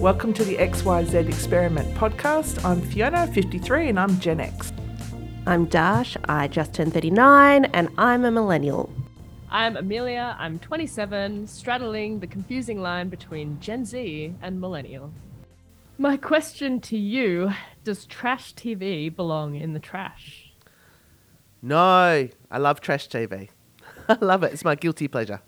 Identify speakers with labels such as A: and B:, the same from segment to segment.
A: Welcome to the XYZ Experiment podcast. I'm Fiona, 53, and I'm Gen X.
B: I'm Darsh, I just turned 39, and I'm a millennial.
C: I'm Amelia, I'm 27, straddling the confusing line between Gen Z and millennial. My question to you Does trash TV belong in the trash?
A: No, I love trash TV. I love it. It's my guilty pleasure.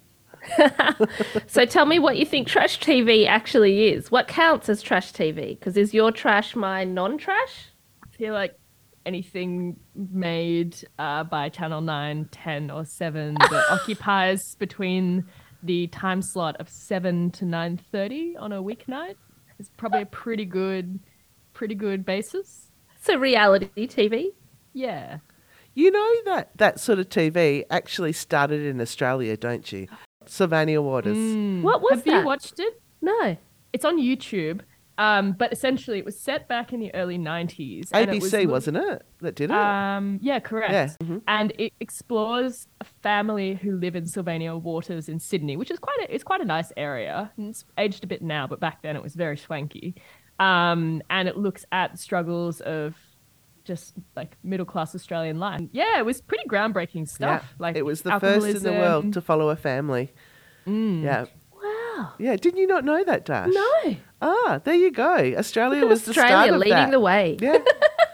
B: So tell me what you think trash TV actually is. What counts as trash TV? Because is your trash my non trash?
C: I feel like anything made uh, by Channel 9, 10, or 7 that occupies between the time slot of 7 to 9.30 on a weeknight is probably a pretty good, pretty good basis.
B: So reality TV?
C: Yeah.
A: You know that that sort of TV actually started in Australia, don't you? Sylvania Waters.
C: Mm.
B: What was
C: Have you watched it?
B: No.
C: It's on YouTube. Um, but essentially, it was set back in the early '90s. and it was
A: ABC,
C: lo-
A: was, not it? That did it?
C: Um, yeah, correct.
A: Yeah, mhm.
C: And it explores a family who live in Sylvania Waters in Sydney, which is quite a, it's quite a nice area. It's aged a bit now, but back then it was very swanky. Um, and it looks at the struggles of just like middle class Australian life. Yeah, it was pretty groundbreaking stuff.
A: yeah.
C: Like
A: it was the first in the world to follow a family.
C: Mm.
A: Yeah.
B: Wow.
A: Yeah. Didn't you not know that, Darsh?
B: No.
A: Ah, there you go. Australia was the start
B: Australia
A: of
B: leading
A: that.
B: the way.
A: Yeah.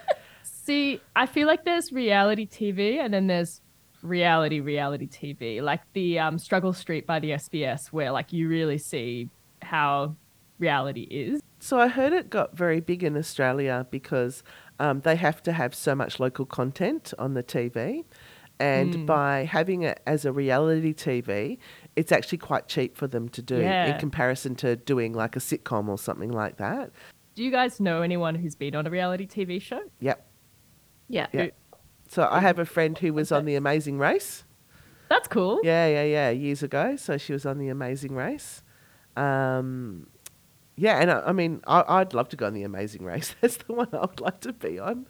C: See, I feel like there's reality TV and then there's reality reality TV, like the um, Struggle Street by the SBS, where like you really see how reality is.
A: So I heard it got very big in Australia because um, they have to have so much local content on the TV. And
C: Hmm.
A: by having it as a reality TV, it's actually quite cheap for them to do in comparison to doing like a sitcom or something like that.
C: Do you guys know anyone who's been on a reality TV show?
A: Yep.
B: Yeah.
A: Yeah. So I have a friend who was on The Amazing Race.
C: That's cool.
A: Yeah, yeah, yeah, years ago. So she was on The Amazing Race. Um, yeah, and I, I mean, I, I'd love to go on The Amazing Race. That's the one I would like to be on.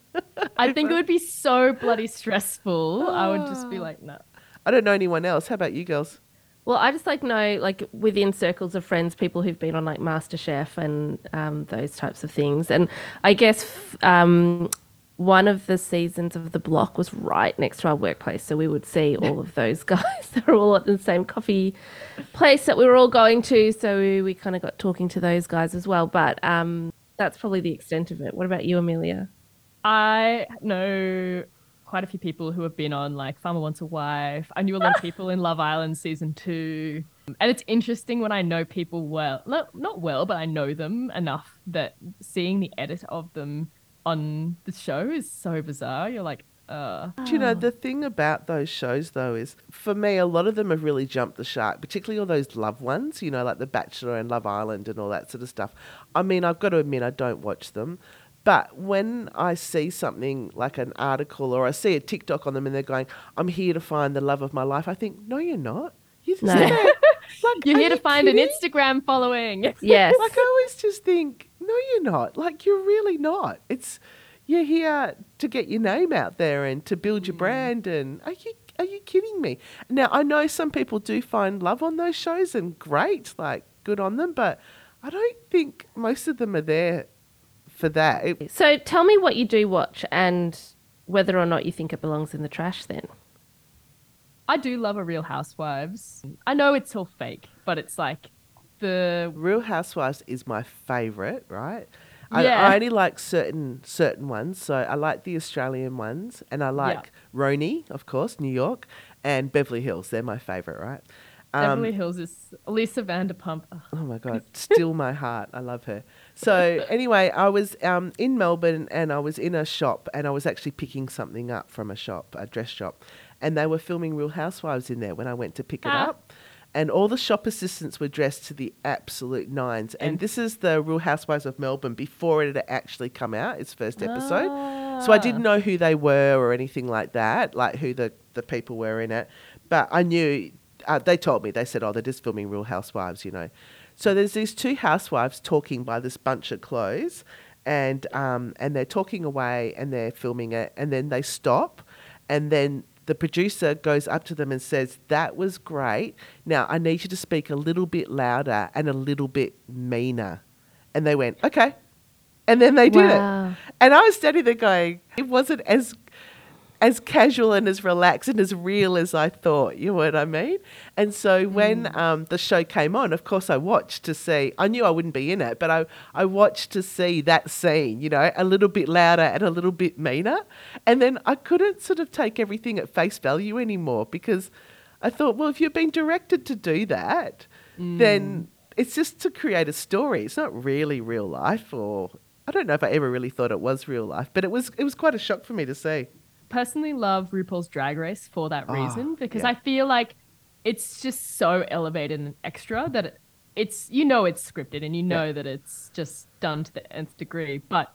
C: I think it would be so bloody stressful. I would just be like, no.
A: I don't know anyone else. How about you girls?
B: Well, I just like know, like within circles of friends, people who've been on like MasterChef and um, those types of things. And I guess um, one of the seasons of The Block was right next to our workplace. So we would see all of those guys. they were all at the same coffee place that we were all going to. So we, we kind of got talking to those guys as well. But um, that's probably the extent of it. What about you, Amelia?
C: I know quite a few people who have been on like Farmer Wants a Wife. I knew a lot of people in Love Island season two. And it's interesting when I know people well, not, not well, but I know them enough that seeing the edit of them on the show is so bizarre. You're like, uh,
A: Do you know, the thing about those shows, though, is for me, a lot of them have really jumped the shark, particularly all those love ones, you know, like The Bachelor and Love Island and all that sort of stuff. I mean, I've got to admit, I don't watch them. But when I see something like an article or I see a TikTok on them and they're going, I'm here to find the love of my life, I think, no, you're not. You're,
B: No.
A: like,
C: you're
A: are
C: here to
A: you
C: find an? Instagram following.
B: Yes.
A: Like I always just think, no, you're not. Like you're really not. It's you're here to get your name out there and to build your mm. brand. And are you are you kidding me? Now I know some people do find love on those shows, and great, like good on them. But I don't think most of them are there for that.
B: So tell me what you do watch and whether or not you think it belongs in the trash then.
C: I do love a Real Housewives. I know it's all fake, but it's like the
A: Real Housewives is my favorite, right? I,
C: Yeah.
A: I only like certain certain ones. So I like the Australian ones, and I like RHONY, of course, New York, and Beverly Hills. They're my favorite, right? Um,
C: Beverly Hills is Lisa Vanderpump.
A: Oh my god, still my heart. I love her. So anyway, I was um, in Melbourne and I was in a shop and I was actually picking something up from a shop, a dress shop, and they were filming Real Housewives in there when I went to pick it
C: Ah.
A: up. And all the shop assistants were dressed to the absolute nines. And,
C: And-
A: this is the Real Housewives of Melbourne before it had actually come out, its first episode. So I didn't know who they were or anything like that, like who the, the people were in it. But I knew, uh, they told me, they said, oh, they're just filming Real Housewives, you know. So there's these two housewives talking by this bunch of clothes, and um, and they're talking away and they're filming it, and then they stop, and then the producer goes up to them and says, "That was great. Now I need you to speak a little bit louder and a little bit meaner." And they went, okay. And then they did
B: Wow.
A: it. And I was standing there going, it wasn't as as casual and as relaxed and as real as I thought. You know what I mean? And so when um, the show came on, of course, I watched to see. I knew I wouldn't be in it, but I I watched to see that scene. You know, a little bit louder and a little bit meaner. And then I couldn't sort of take everything at face value anymore because I thought, well, if you're being directed to do that, then it's just to create a story. It's not really real life, or I don't know if I ever really thought it was real life, but it was. It was quite a shock for me to see.
C: Personally love RuPaul's Drag Race for that
A: Ah,
C: reason because
A: yeah.
C: I feel like it's just so elevated and extra that it, it's you know it's scripted and you know that it's just done to the nth degree, but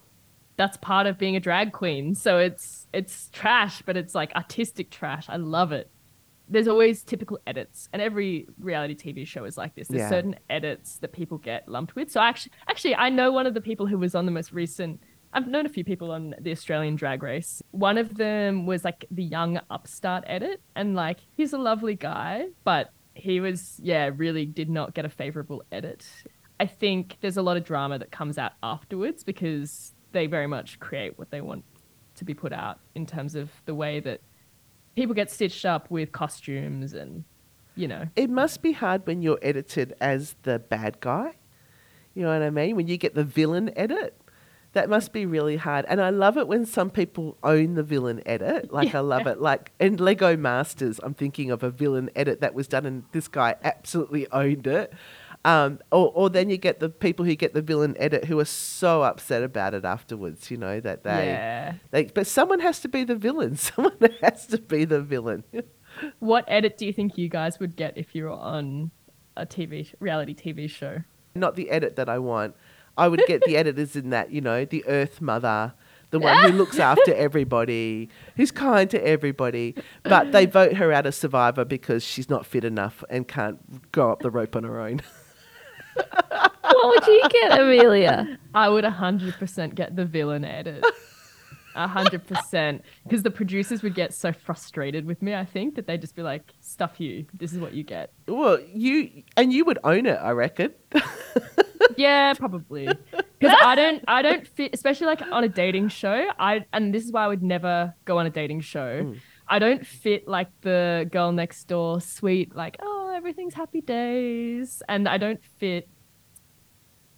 C: that's part of being a drag queen. So it's it's trash, but it's like artistic trash. I love it. There's always typical edits, and every reality TV show is like this. There's
A: Yeah.
C: certain edits that people get lumped with. So actually, actually, I know one of the people who was on the most recent I've known a few people on the Australian drag race. One of them was like the young upstart edit, and like he's a lovely guy, but he was, yeah, really did not get a favorable edit. I think there's a lot of drama that comes out afterwards because they very much create what they want to be put out in terms of the way that people get stitched up with costumes and, you know.
A: It must be hard when you're edited as the bad guy. You know what I mean? When you get the villain edit. That must be really hard. And I love it when some people own the villain edit. Like, I love it. Like, in Lego Masters, I'm thinking of a villain edit that was done, and this guy absolutely owned it. Um, or, or then you get the people who get the villain edit who are so upset about it afterwards, you know, that they.
C: Yeah.
A: they but someone has to be the villain. Someone has to be the villain.
C: What edit do you think you guys would get if you were on a TV reality TV show?
A: not the edit that I want. I would get the editors in that, you know, the Earth Mother, the one who looks after everybody, who's kind to everybody, but they vote her out as survivor because she's not fit enough and can't go up the rope on her own.
B: What would you get, Amelia?
C: I would 100% get the villain edit. 100%. Because the producers would get so frustrated with me, I think, that they'd just be like, stuff you. This is what you get.
A: well, you and you would own it, I reckon.
C: Yeah, probably. Because I don't, I don't fit, especially like on a dating show. I and this is why I would never go on a dating show. Hmm. I don't fit like the girl next door, sweet, like oh everything's happy days, and I don't fit.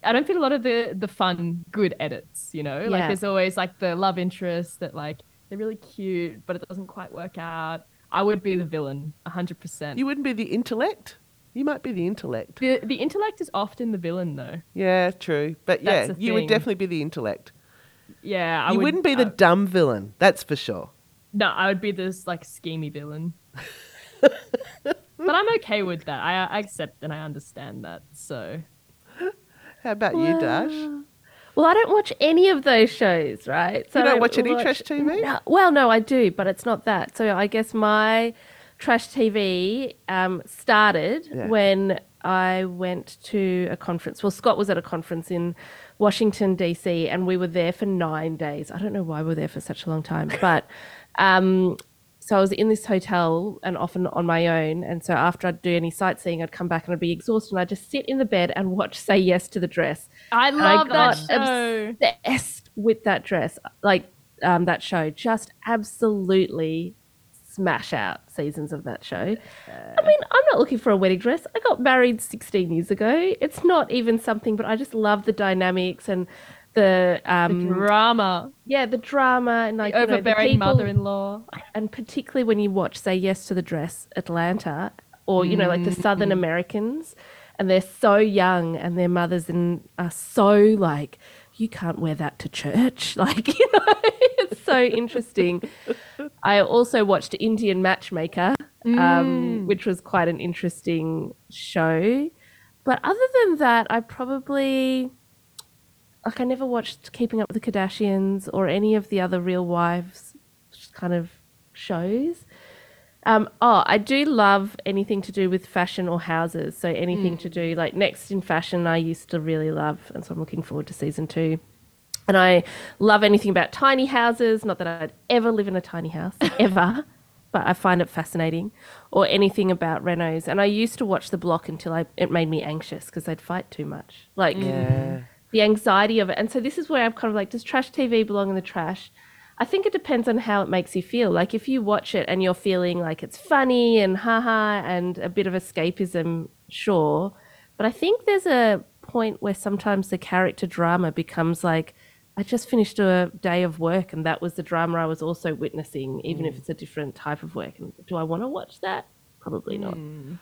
C: I don't fit a lot of the the fun, good edits. You know, like there's always like the love interest that like they're really cute, but it doesn't quite work out. I would be the villain, hundred percent.
A: you wouldn't be the intellect. You might be the intellect.
C: The the intellect is often the villain, though.
A: Yeah, true. But yeah, you would definitely be the intellect.
C: Yeah, I
A: you
C: would,
A: wouldn't be the
C: uh,
A: dumb villain, that's for sure.
C: No, I would be this like schemy villain. but I'm okay with that. I, I accept and I understand that. So
A: How about you, Darsh?
B: Well, I don't watch any of those shows, right? So
A: You don't watch any trash TV?
B: No, well, no, I do, but it's not that. So I guess my trash TV um, started
A: Yeah.
B: when I went to a conference. Well, Scott was at a conference in Washington D.C. and we were there for nine days. I don't know why we were there for such a long time, but um, so I was in this hotel and often on my own. And so after I'd do any sightseeing, I'd come back and I'd be exhausted and I'd just sit in the bed and watch Say Yes to the Dress
C: I
B: and
C: love that
B: got
C: show.
B: obsessed with that dress, like um, that show. Just absolutely smash out seasons of that show. I mean, I'm not looking for a wedding dress. I got married 16 years ago. It's not even something, but I just love the dynamics and the um
C: Drama.
B: yeah the drama and like
C: The
B: you know,
C: overbearing mother-in-law.
B: and particularly when you watch say yes to the dress atlanta or you know like the southern americans and they're so young and their mothers and are so like you can't wear that to church. Like you know it's so interesting. I also watched indian matchmaker um, which was quite an interesting show. But other than that i probably like i never watched keeping up with the kardashians or any of the other real wives kind of shows. Um, oh, I do love anything to do with fashion or houses. So anything to do like Next in Fashion, I used to really love, and so I'm looking forward to season two. And I love anything about tiny houses. Not that I'd ever live in a tiny house ever, but I find it fascinating. Or anything about renos. And I used to watch The Block until I it made me anxious because they'd fight too much. Like
A: Yeah.
B: the anxiety of it. And so this is where I'm kind of like, does trash TV belong in the trash? I think it depends on how it makes you feel. Like if you watch it and you're feeling like it's funny and haha and a bit of escapism, sure. But I think there's a point where sometimes the character drama becomes like, I just finished a day of work and that was the drama I was also witnessing, even if it's a different type of work. And do I want to watch that? Probably not.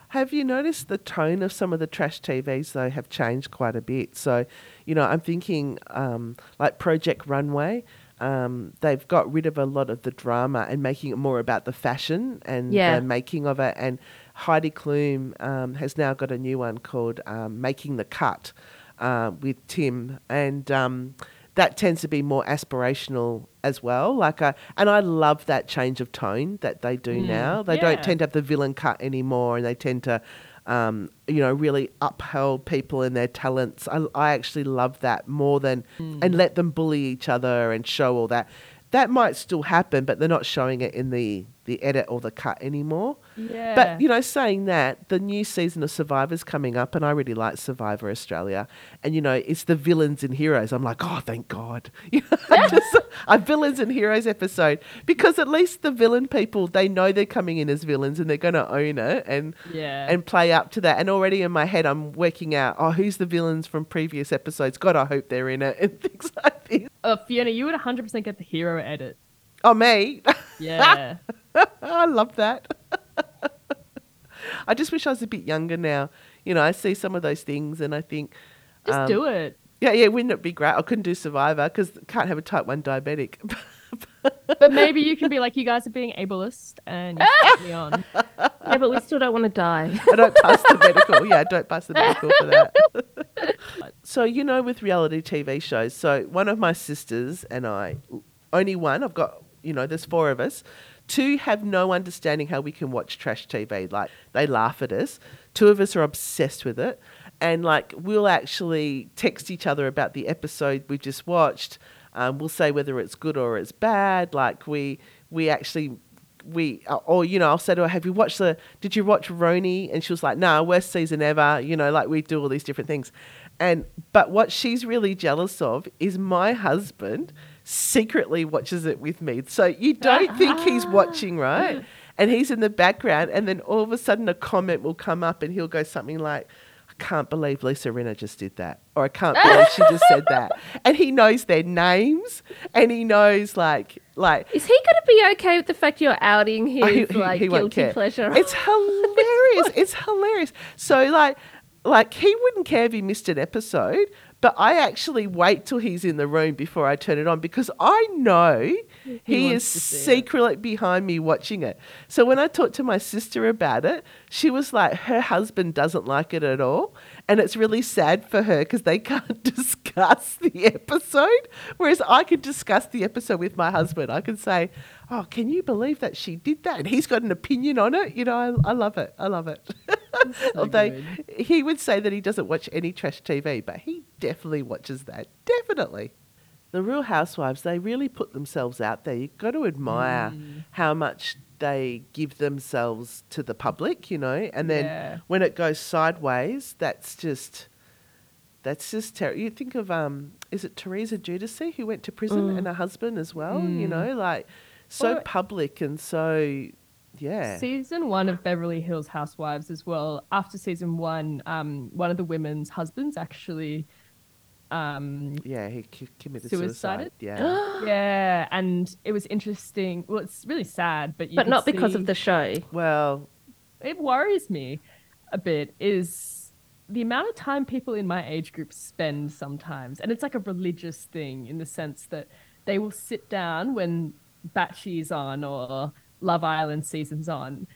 A: Have you noticed the tone of some of the trash TVs though have changed quite a bit? So, you know, I'm thinking um, like Project Runway. Um, they've got rid of a lot of the drama and making it more about the fashion and
B: Yeah.
A: the making of it. And Heidi Klum um, has now got a new one called um, Making the Cut uh, with Tim, and um, that tends to be more aspirational as well. Like, uh, and I love that change of tone that they do now. They
C: yeah.
A: don't tend to have the villain cut anymore, and they tend to, um, you know, really uphold people and their talents. I, I actually love that more than and let them bully each other and show all that. That might still happen, but they're not showing it in the the edit or the cut anymore.
C: Yeah.
A: But you know, saying that, the new season of Survivor's coming up, and I really like Survivor Australia. And you know, it's the villains and heroes. I'm like, oh, thank God, you know, just a villains and heroes episode because at least the villain people they know they're coming in as villains and they're going to own it and
C: Yeah.
A: and play up to that. And already in my head, I'm working out, oh, who's the villains from previous episodes? God, I hope they're in it and things like this.
C: Uh, Fiona, you would 100% get the hero edit.
A: Oh, me.
C: Yeah.
A: I love that. I just wish I was a bit younger now. You know, I see some of those things and I think,
C: Just
A: um,
C: do it.
A: yeah, yeah, wouldn't it be great? I couldn't do Survivor because can't have a type 1 diabetic.
C: But maybe you can be like, you guys are being ableist and you should put me on.
B: Yeah, but we still don't want to die.
A: I don't pass the medical. Yeah, I don't pass the medical for that. so, you know, with reality TV shows, so one of my sisters and I, only one, I've got, you know, there's four of us. Two have no understanding how we can watch trash TV. Like, they laugh at us. Two of us are obsessed with it. And, like, we'll actually text each other about the episode we just watched. Um, we'll say whether it's good or it's bad. Like, we, we actually we uh, or you know I'll say to her, "Have you watched the? Did you watch RHONY?" And she was like, "Nah, worst season ever." You know, like we do all these different things, and but what she's really jealous of is my husband secretly watches it with me. So you don't think he's watching, right? And he's in the background, and then all of a sudden a comment will come up, and he'll go something like. I can't believe Lisa Rinna just did that. Or I can't believe she just said that. And he knows their names and he knows like like
B: Is he going to be okay with the fact you're outing his
A: he- he-
B: like
A: he
B: guilty pleasure?
A: It's hilarious. it's hilarious. So like like he wouldn't care if he missed an episode, but I actually wait till he's in the room before I turn it on because I know he, is
C: wants to see it.
A: secretly behind me watching it. So when I talked to my sister about it, she was like, her husband doesn't like it at all. And it's really sad for her because they can't discuss the episode. Whereas I can discuss the episode with my husband. I can say, Oh, can you believe that she did that? And he's got an opinion on it. You know, I, I love it. I love it. Although
C: good.
A: he would say that he doesn't watch any trash TV, but he definitely watches that. Definitely. The Real Housewives, they really put themselves out there. You've got to admire
C: Mm.
A: how much they give themselves to the public, you know, and then
C: Yeah.
A: when it goes sideways, that's just that's just terrible. You think of um, is it Teresa Giudice who went to prison and her husband as well? You
C: Mm.
A: know, like so
C: Well,
A: public and so yeah.
C: Season one of Beverly Hills Housewives as well. After season one, um, one of the women's husbands actually, um,
A: yeah, he c- committed
C: Suicided?
A: suicide. Yeah.
C: yeah, and it was interesting. Well, it's really sad, but you
B: but
C: could
B: not because of the show.
A: well,
C: it worries me a bit is the amount of time people in my age group spend sometimes and it's like a religious thing in the sense that they will sit down when Batchy's on or Love Island season's on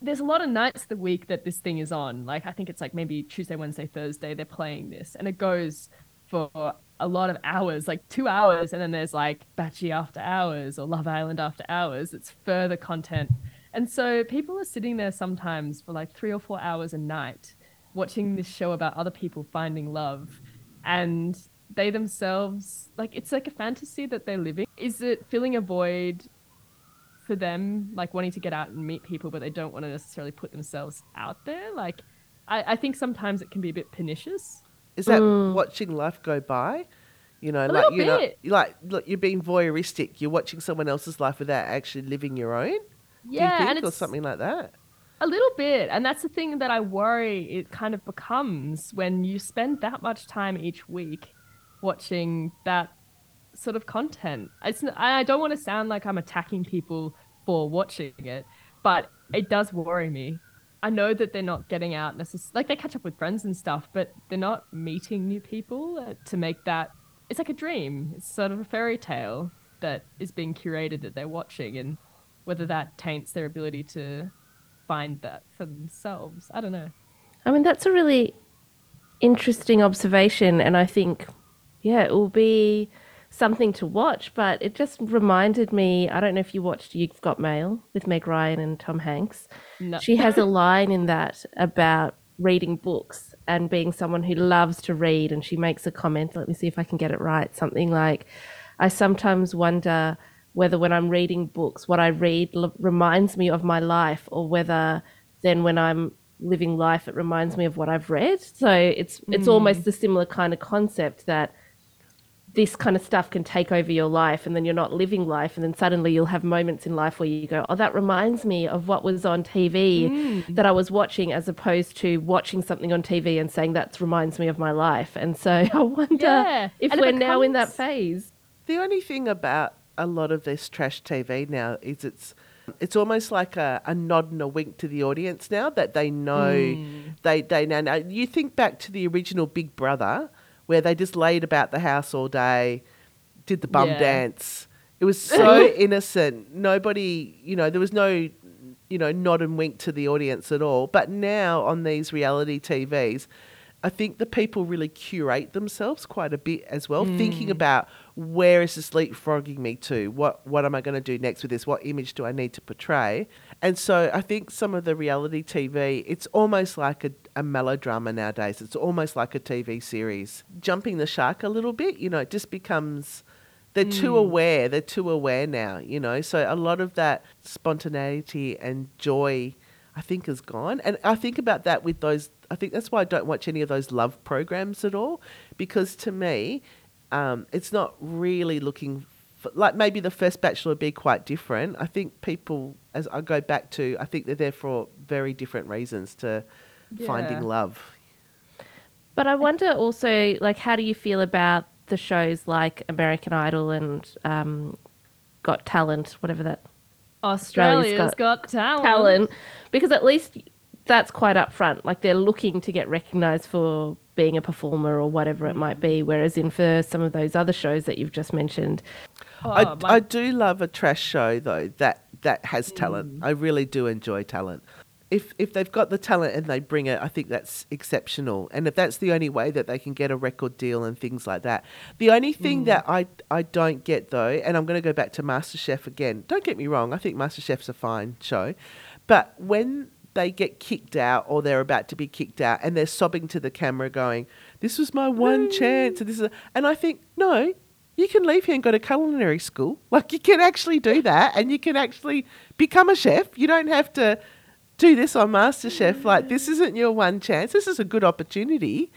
C: there's a lot of nights of the week that this thing is on like I think it's like maybe Tuesday Wednesday Thursday they're playing this and it goes for a lot of hours like two hours and then there's like Batchy after hours or Love Island after hours it's further content and so people are sitting there sometimes for like three or four hours a night watching this show about other people finding love. And they themselves, like, it's like a fantasy that they're living. Is it filling a void for them, like wanting to get out and meet people, but they don't want to necessarily put themselves out there? Like, I, I think sometimes it can be a bit pernicious.
A: Is that
B: Mm.
A: watching life go by? You know,
C: A
A: like you know, like look, you're being voyeuristic. You're watching someone else's life without actually living your own.
C: Yeah, and
A: or something like that?
C: A little bit. And that's the thing that I worry it kind of becomes when you spend that much time each week watching that sort of content. It's, I don't want to sound like I'm attacking people for watching it, but it does worry me. I know that they're not getting out necessarily, like they catch up with friends and stuff, but they're not meeting new people uh, to make that. It's like a dream. It's sort of a fairy tale that is being curated that they're watching, and whether that taints their ability to find that for themselves. I don't know.
B: I mean, that's a really interesting observation. And I think, yeah, it will be something to watch. But it just reminded me I don't know if you watched You've Got Mail with Meg Ryan and Tom Hanks.
C: No.
B: She has a line in that about reading books and being someone who loves to read. And she makes a comment, let me see if I can get it right, something like, I sometimes wonder whether when I'm reading books, what I read l- reminds me of my life, or whether then when I'm living life, it reminds me of what I've read. So it's it's hmm. almost a similar kind of concept that this kind of stuff can take over your life and then you're not living life and then suddenly you'll have moments in life where you go oh that reminds me of what was on TV that I was watching as opposed to watching something on TV and saying that reminds me of my life and so I wonder
C: Yeah,
B: if
C: and
B: we're now in that phase
A: The only thing about a lot of this trash TV now is it's it's almost like a, a nod and a wink to the audience now that they know
C: Hmm.
A: they they now know. You think back to the original Big Brother where they just laid about the house all day, did the bum
C: Yeah.
A: dance. It was so innocent. Nobody, you know, there was no, you know, nod and wink to the audience at all. But now on these reality TVs, I think the people really curate themselves quite a bit as well, thinking mm. about where is this leapfrogging me to? What what am I going to do next with this? What image do I need to portray? And so I think some of the reality TV, it's almost like a, a melodrama nowadays. It's almost like a TV series. Jumping the shark a little bit, you know, it just becomes they're too aware. They're too aware now, you know. So a lot of that spontaneity and joy, I think, is gone. And I think about that with those. I think that's why I don't watch any of those love programs at all, because to me, um, it's not really looking. For, like maybe the first Bachelor would be quite different. I think people, as I go back to, I think they're there for very different reasons to finding love.
B: But I wonder also, like, how do you feel about the shows like American Idol and um, Got Talent, whatever that
C: Australia's
B: got
C: got, talent.
B: talent? Because at least that's quite upfront. Like, they're looking to get recognized for being a performer or whatever it might be. Whereas in for some of those other shows that you've just mentioned,
C: Oh,
A: I,
C: my-
A: I do love a trash show though that that has talent. Mm. I really do enjoy talent. If if they've got the talent and they bring it, I think that's exceptional. And if that's the only way that they can get a record deal and things like that, the only thing mm. that I I don't get though, and I'm going to go back to MasterChef again. Don't get me wrong, I think MasterChef's a fine show, but when they get kicked out or they're about to be kicked out and they're sobbing to the camera going this was my one chance and this is and i think no you can leave here and go to culinary school. Like you can actually do that and you can actually become a chef. You don't have to do this on masterchef. Like this isn't your one chance. This is a good opportunity.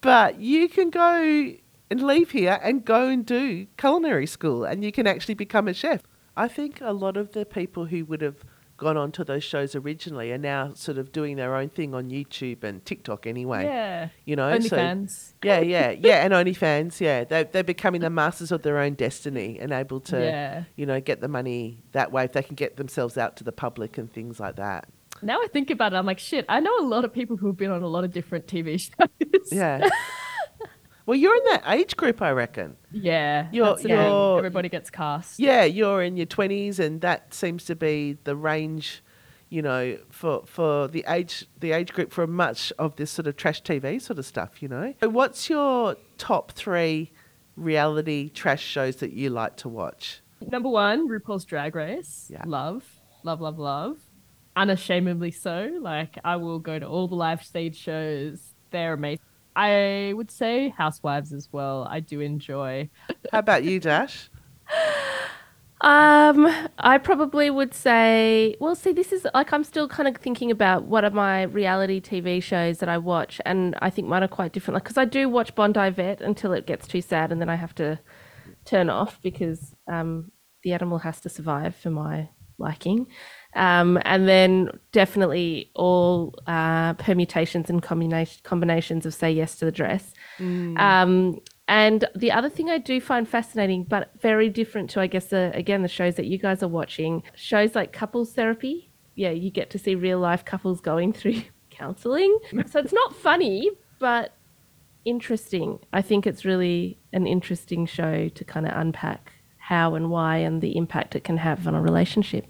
A: But you can go and leave here and go and do culinary school and you can actually become a chef. I think a lot of the people who would have gone on to those shows originally are now sort of doing their own thing on youtube and tiktok anyway
C: yeah.
A: you know so
C: OnlyFans.
A: yeah, yeah, yeah, and OnlyFans, yeah, they're they're becoming the masters of their own destiny and able to,
C: Yeah.
A: you know, get the money that way if they can get themselves out to the public and things like that.
C: Now I think about it, I'm like, shit. I know a lot of people who've been on a lot of different TV shows.
A: Yeah. Well, you're in that age group, I reckon.
C: yeah.
A: You're-
C: that's the thing.
A: you're-
C: Everybody gets cast.
A: Yeah, you're in your twenties, and that seems to be the range, you know, for for the age the age group for much of this sort of trash TV sort of stuff. You know, so what's your top three reality trash shows that you like to watch?
C: Number one, RuPaul's Drag Race.
A: Yeah.
C: Love, love, love, love. Unashamedly so. Like I will go to all the live stage shows. They're amazing. I would say Housewives as well. I do enjoy.
A: How about you, Darsh?
B: Um, I probably would say, well, see, this is like I'm still kind of thinking about what are my reality TV shows that I watch, and I think mine are quite different. Like, because I do watch Bondi Vet until it gets too sad, and then I have to turn off because um, the animal has to survive for my liking. Um, and then definitely all uh, permutations and combination, combinations of Say Yes to the Dress.
A: Mm.
B: Um, and the other thing I do find fascinating, but very different to, I guess, the, again, the shows that you guys are watching, shows like couples therapy. Yeah, you get to see real life couples going through counseling. So it's not funny, but interesting. I think it's really an interesting show to kind of unpack how and why and the impact it can have on a relationship.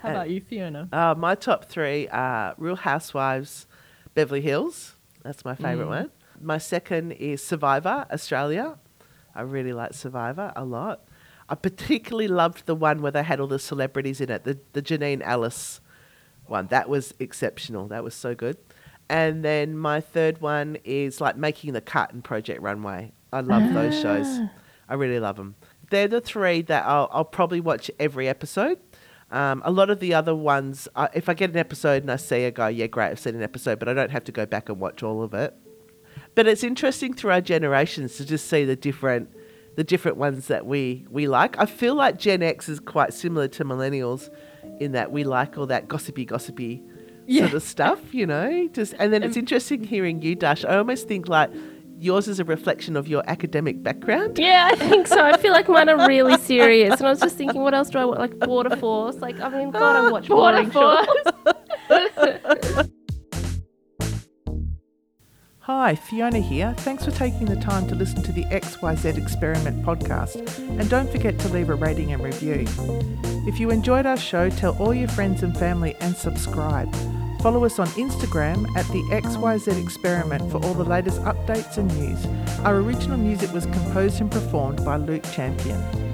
C: How about you, Fiona?
A: Uh, my top three are Real Housewives, Beverly Hills. That's my favourite one. My second is Survivor, Australia. I really like Survivor a lot. I particularly loved the one where they had all the celebrities in it, the, the Janine Allis one. That was exceptional. That was so good. And then my third one is like Making the Cut and Project Runway. I love those shows. I really love them. They're the three that I'll, I'll probably watch every episode. Um, a lot of the other ones, uh, if I get an episode and I see a guy, yeah, great, I've seen an episode, but I don't have to go back and watch all of it. But it's interesting through our generations to just see the different the different ones that we we like. I feel like Gen X is quite similar to millennials in that we like all that gossipy gossipy sort of stuff, you know. Just and then it's interesting hearing you, Darsh. I almost think like yours is a reflection of your academic background.
B: Yeah, I think so. I feel like mine are really serious. And I was just thinking, what else do I want? Like Border Force. Like, I mean, God, I ah, watch
C: Border
B: boring
C: Force.
D: Hi, Fiona here. Thanks for taking the time to listen to the XYZ Experiment podcast. And don't forget to leave a rating and review. If you enjoyed our show, tell all your friends and family and subscribe. Follow us on Instagram at the XYZ Experiment for all the latest updates and news. Our original music was composed and performed by Luke Champion.